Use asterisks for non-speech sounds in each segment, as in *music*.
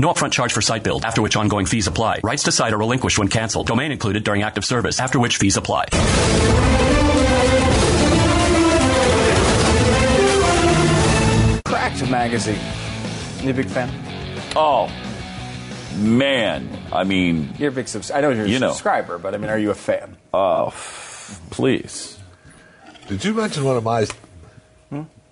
No upfront charge for site build, after which ongoing fees apply. Rights to site are relinquished when canceled. Domain included during active service, after which fees apply. Cracked magazine. You a big fan? Oh, man. I mean, You're a big subs- I know you're a You know. subscriber, but I mean, are you a fan? oh, please. Did you mention one of my?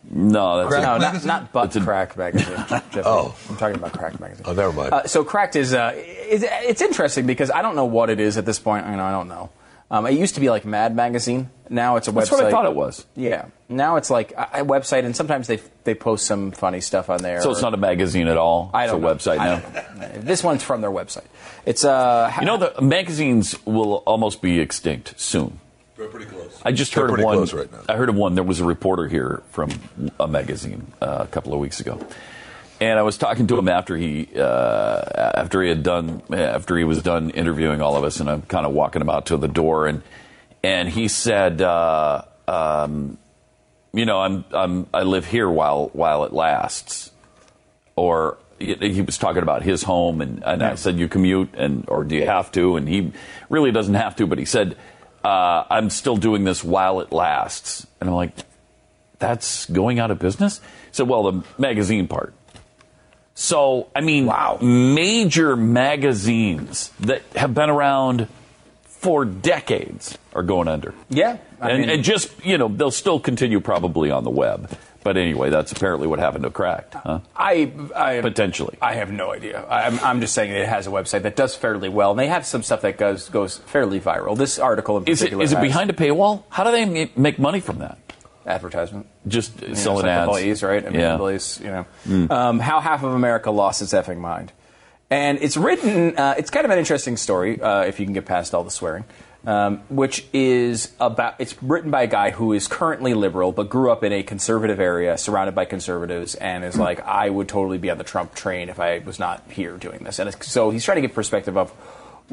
No, that's Crack No, not, not butt It's a- crack magazine. *laughs* Jeffrey. Oh. I'm talking about crack magazine. Oh, never mind. Uh, so cracked is uh, it's, it's interesting because I don't know what it is at this point. You know, I don't know. Um, it used to be like Mad Magazine. Now it's a That's website. That's what I thought it was. Yeah. Now it's like a, a website, and sometimes they they post some funny stuff on there. So it's not a magazine at all. I don't it's know. a website now. This one's from their website. It's uh. You know, the magazines will almost be extinct soon. They're pretty close. I just They're heard of one. close right now. I heard of one. There was a reporter here from a magazine uh, a couple of weeks ago, and I was talking to him after he uh, after he had done after he was done interviewing all of us, and I'm kind of walking him out to the door, and and he said, uh, um, you know, I'm I'm I live here while while it lasts, or he he was talking about his home, and, and I said, "You commute, and or do you have to?" And he really doesn't have to, but he said, uh, "I'm still doing this while it lasts." And I'm like, "That's going out of business?" He said, "Well, the magazine part." So, I mean, Wow. major magazines that have been around for decades are going under. Yeah. I and, mean- and just, you know, they'll still continue probably on the web. But anyway, that's apparently what happened to Cracked, huh? I, I Potentially. I have no idea. I'm, I'm just saying it has a website that does fairly well, and they have some stuff that goes goes fairly viral. This article in Is it, particular is it behind a paywall? How do they make money from that? advertisement. Just You know, selling like ads. Blaze, right? I mean, yeah. Blaze, you know, um, how half of America lost its effing mind, and it's written. Uh, it's kind of an interesting story uh, if you can get past all the swearing, um, which is about. It's written by a guy who is currently liberal but grew up in a conservative area, surrounded by conservatives, and is like, I would totally be on the Trump train if I was not here doing this. And so he's trying to get perspective of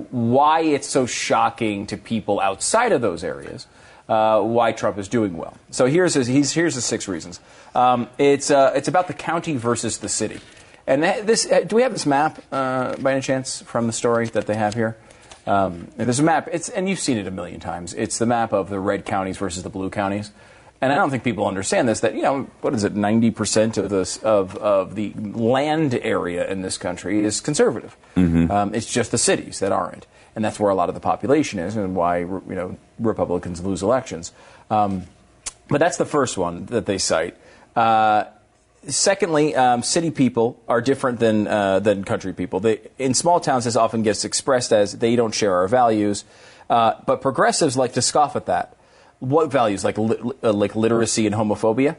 why it's so shocking to people outside of those areas uh, why Trump is doing well. So here's his, he's, here's the six reasons. Um, it's uh, it's about the county versus the city. And this uh, do we have this map uh, by any chance from the story that they have here? Um, there's a map. It's and you've seen it a million times. It's the map of the red counties versus the blue counties. And I don't think people understand this. That you know, what is it? Ninety percent of this of of the land area in this country is conservative. Um, it's just the cities that aren't, and that's where a lot of the population is, and why you know Republicans lose elections. Um, but that's the first one that they cite. Uh, secondly, um, city people are different than uh, than country people. They, in small towns, this often gets expressed as they don't share our values, uh, but progressives like to scoff at that. What values, like li- uh, like literacy and homophobia?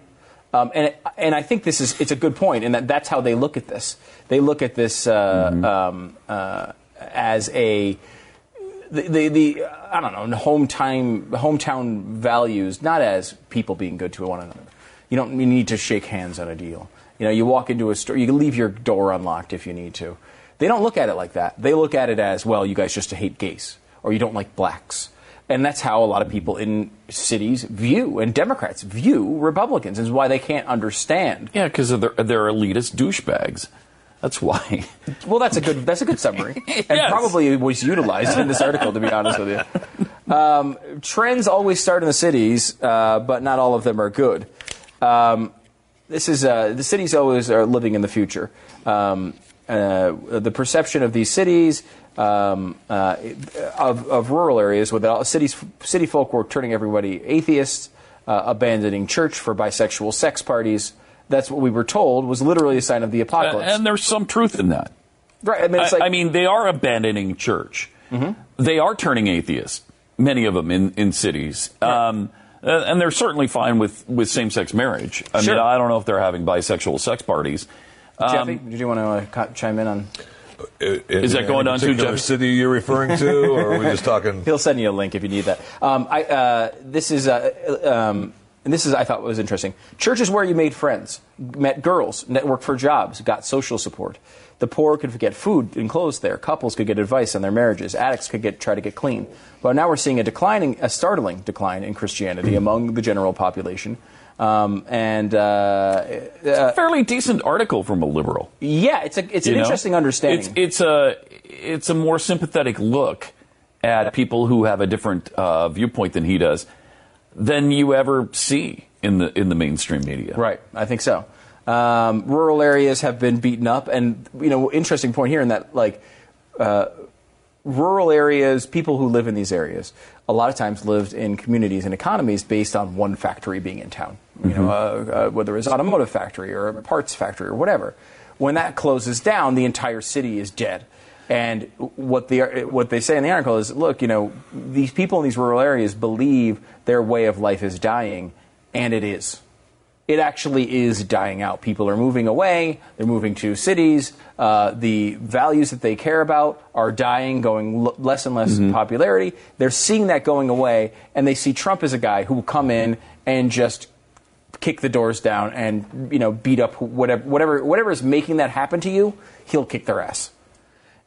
Um, and and I think this is it's a good point, and that that's how they look at this. They look at this uh, um, uh, as a the, the, the I don't know hometown hometown values, not as people being good to one another. You don't need to shake hands on a deal. You know, you walk into a store, you can leave your door unlocked if you need to. They don't look at it like that. They look at it as well. You guys just hate gays, or you don't like blacks. And that's how a lot of people in cities view, and Democrats view Republicans, is why they can't understand. Yeah, because they're, they're elitist douchebags. That's why. *laughs* Well, that's a good that's a good summary, *laughs* and Yes. probably was utilized in this article. To be honest with you, *laughs* um, trends always start in the cities, uh, but not all of them are good. Um, this is uh, the cities always are living in the future. Um, uh, the perception of these cities um, uh, of, of rural areas the cities, city folk were turning everybody atheists, uh, abandoning church for bisexual sex parties. That's what we were told was literally a sign of the apocalypse. And there's some truth in that. right. I mean, it's I, like, I mean, they are abandoning church. Mm-hmm. They are turning atheist, many of them in, in cities. Um, uh, and they're certainly fine with, with same sex marriage. I Sure. mean, I don't know if they're having bisexual sex parties. Jeffy, Um, did you want to uh, chime in on? Is that going on on too, Jeff? city you're referring to, or are we just *laughs* talking? He'll send you a link if you need that. Um, I, uh, this is, uh, um, and this is I thought was interesting. Church is where you made friends, met girls, networked for jobs, got social support. The poor could get food and clothes there. Couples could get advice on their marriages. Addicts could get try to get clean. But now we're seeing a declining, a startling decline in Christianity *clears throat* among the general population. Um, and uh, uh, fairly decent article from a liberal. yeah, it's a it's an know? interesting understanding. It's, it's a it's a more sympathetic look at people who have a different uh, viewpoint than he does than you ever see in the in the mainstream media. Right, I think so. Um, rural areas have been beaten up, and you know, interesting point here in that like uh, rural areas, people who live in these areas, a lot of times lived in communities and economies based on one factory being in town. You know, uh, uh, whether it's an automotive factory or a parts factory or whatever. When that closes down, the entire city is dead. And what they what they say in the article is, look, you know, these people in these rural areas believe their way of life is dying, and it is it actually is dying out. People are moving away. They're moving to cities. Uh, the values that they care about are dying, going l- less and less popularity. They're seeing that going away, and they see Trump as a guy who will come in and just kick the doors down and you know beat up whatever whatever whatever is making that happen to you. He'll kick their ass,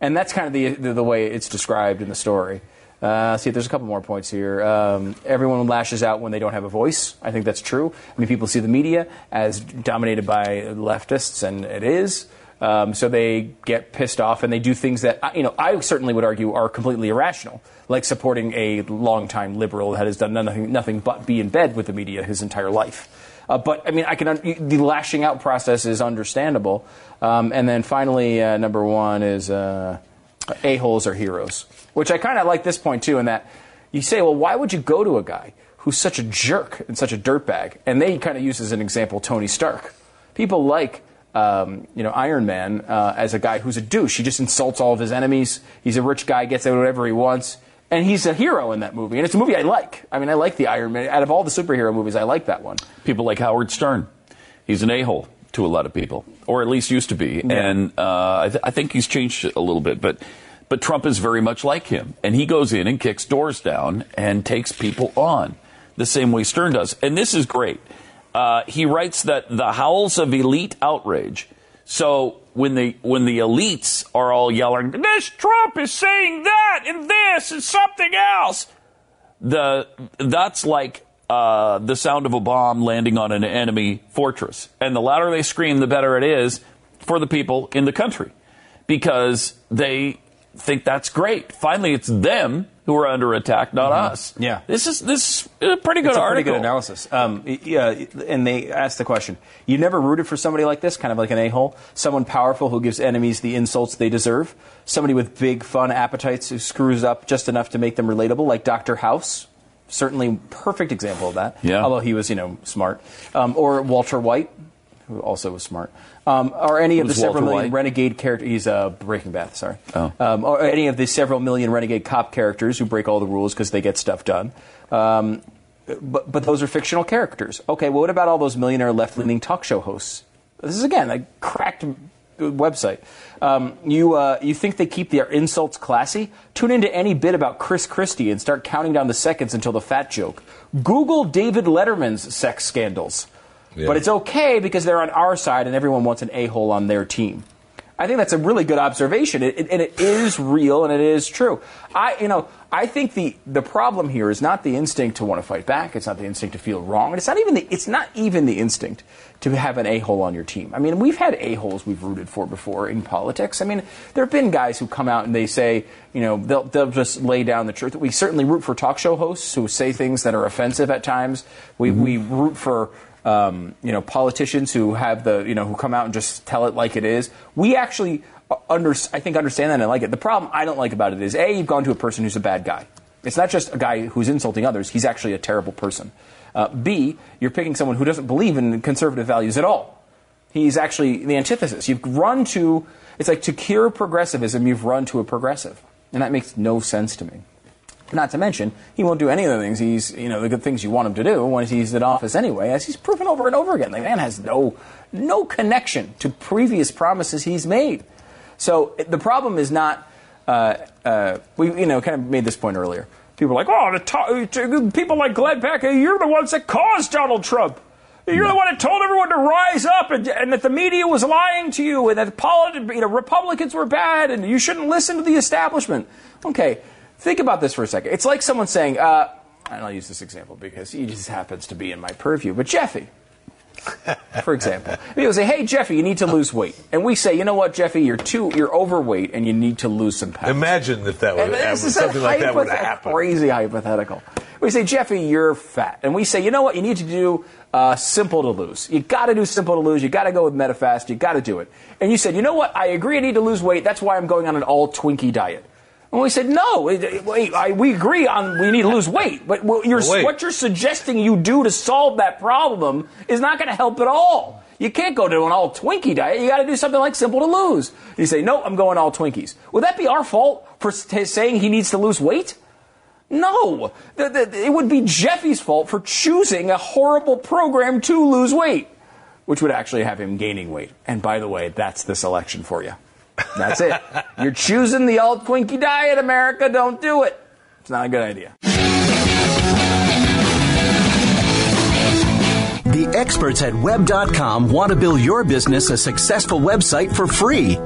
and that's kind of the the, the way it's described in the story. Uh, see, there's a couple more points here. Um, everyone lashes out when they don't have a voice. I think that's true. I mean, people see the media as dominated by leftists, and it is. Um, so they get pissed off and they do things that, you know, I certainly would argue are completely irrational, like supporting a longtime liberal that has done nothing, nothing but be in bed with the media his entire life. Uh, but I mean, I can un- the lashing out process is understandable. Um, and then finally, uh, number one is uh, a holes are heroes, which I kind of like this point too. In that you say, well, why would you go to a guy who's such a jerk and such a dirtbag? And they kind of use as an example Tony Stark. People like. Um, you know, Iron Man uh, as a guy who's a douche. He just insults all of his enemies. He's a rich guy, gets whatever he wants, and he's a hero in that movie. And it's a movie I like. I mean, I like the Iron Man. Out of all the superhero movies, I like that one. People like Howard Stern. He's an a hole to a lot of people, or at least used to be. And uh, I, th- I think he's changed a little bit, but. But Trump is very much like him, and he goes in and kicks doors down and takes people on the same way Stern does. And this is great. Uh, he writes that the howls of elite outrage. So when the when the elites are all yelling, "This Trump is saying that and this and something else," the that's like uh, the sound of a bomb landing on an enemy fortress. And the louder they scream, the better it is for the people in the country because they think that's great. Finally, it's them who are under attack, not us. Yeah. this is this is a pretty good it's a article. pretty good analysis. Um, yeah, and they asked the question: You never rooted for somebody like this, kind of like an a-hole, someone powerful who gives enemies the insults they deserve, somebody with big fun appetites who screws up just enough to make them relatable, like Doctor House. Certainly, perfect example of that. Yeah. Although he was, you know, smart, um, or Walter White, who also was smart, um, or any of the several Walter million White? renegade characters. He's uh, Breaking Bad. Sorry. Oh. Um, or any of the several million renegade cop characters who break all the rules because they get stuff done. Um, but, but those are fictional characters. Okay, well, what about all those millionaire left leaning talk show hosts? This is, again, a cracked website. Um, you, uh, you think they keep their insults classy? Tune into any bit about Chris Christie and start counting down the seconds until the fat joke. Google David Letterman's sex scandals. Yeah. But it's okay because they're on our side and everyone wants an a hole on their team. I think that's a really good observation, it, it- and it is real and it is true. I, you know, I think the the problem here is not the instinct to want to fight back. It's not the instinct to feel wrong. It's not even the it's not even the instinct to have an a hole on your team. I mean, we've had a holes we've rooted for before in politics. I mean, there have been guys who come out and they say, you know, they'll they'll just lay down the truth. We certainly root for talk show hosts who say things that are offensive at times. We we root for um, you know, politicians who have the, you know, who come out and just tell it like it is. We actually under, I think understand that and like it. The problem I don't like about it is a you've gone to a person who's a bad guy. It's not just a guy who's insulting others; he's actually a terrible person. Uh, B, you're picking someone who doesn't believe in conservative values at all. He's actually the antithesis. You've run to it's like to cure progressivism, you've run to a progressive, and that makes no sense to me. Not to mention, he won't do any of the things he's, you know, the good things you want him to do once he's in office anyway, as he's proven over and over again. The man has no, no connection to previous promises he's made. So the problem is not, uh, uh, we, you know, kind of made this point earlier. People are like, oh, the people like Glenn Beck, you're the ones that caused Donald Trump. You're the one that told everyone to rise up and, and that the media was lying to you and that polit- you know, Republicans were bad and you shouldn't listen to the establishment. Okay, Think about this for a second. It's like someone saying, uh, and I'll use this example because he just happens to be in my purview, but Jeffy, for example. *laughs* People say, hey, Jeffy, you need to lose weight. And we say, you know what, Jeffy, you're too, you're overweight and you need to lose some pounds. Imagine if that would happen. This is Something like that would happen. crazy hypothetical. We say, Jeffy, you're fat. And we say, you know what, you need to do uh, simple to lose. You got to do simple to lose. You got to go with MetaFast. You got to do it. And you said, you know what, I agree I need to lose weight. That's why I'm going on an all Twinkie diet. And we said, no, wait, I, we agree on we need to lose weight, but what you're, Wait. what you're suggesting you do to solve that problem is not going to help at all. You can't go to an all Twinkie diet. You got to do something like simple to lose. You say, no, I'm going all Twinkies. Would that be our fault for s- saying he needs to lose weight? No, the, the, it would be Jeffy's fault for choosing a horrible program to lose weight, which would actually have him gaining weight. And by the way, that's this election for you. That's it. You're choosing the alt Twinkie diet, America. Don't do it. It's not a good idea. The experts at web.com want to build your business a successful website for free,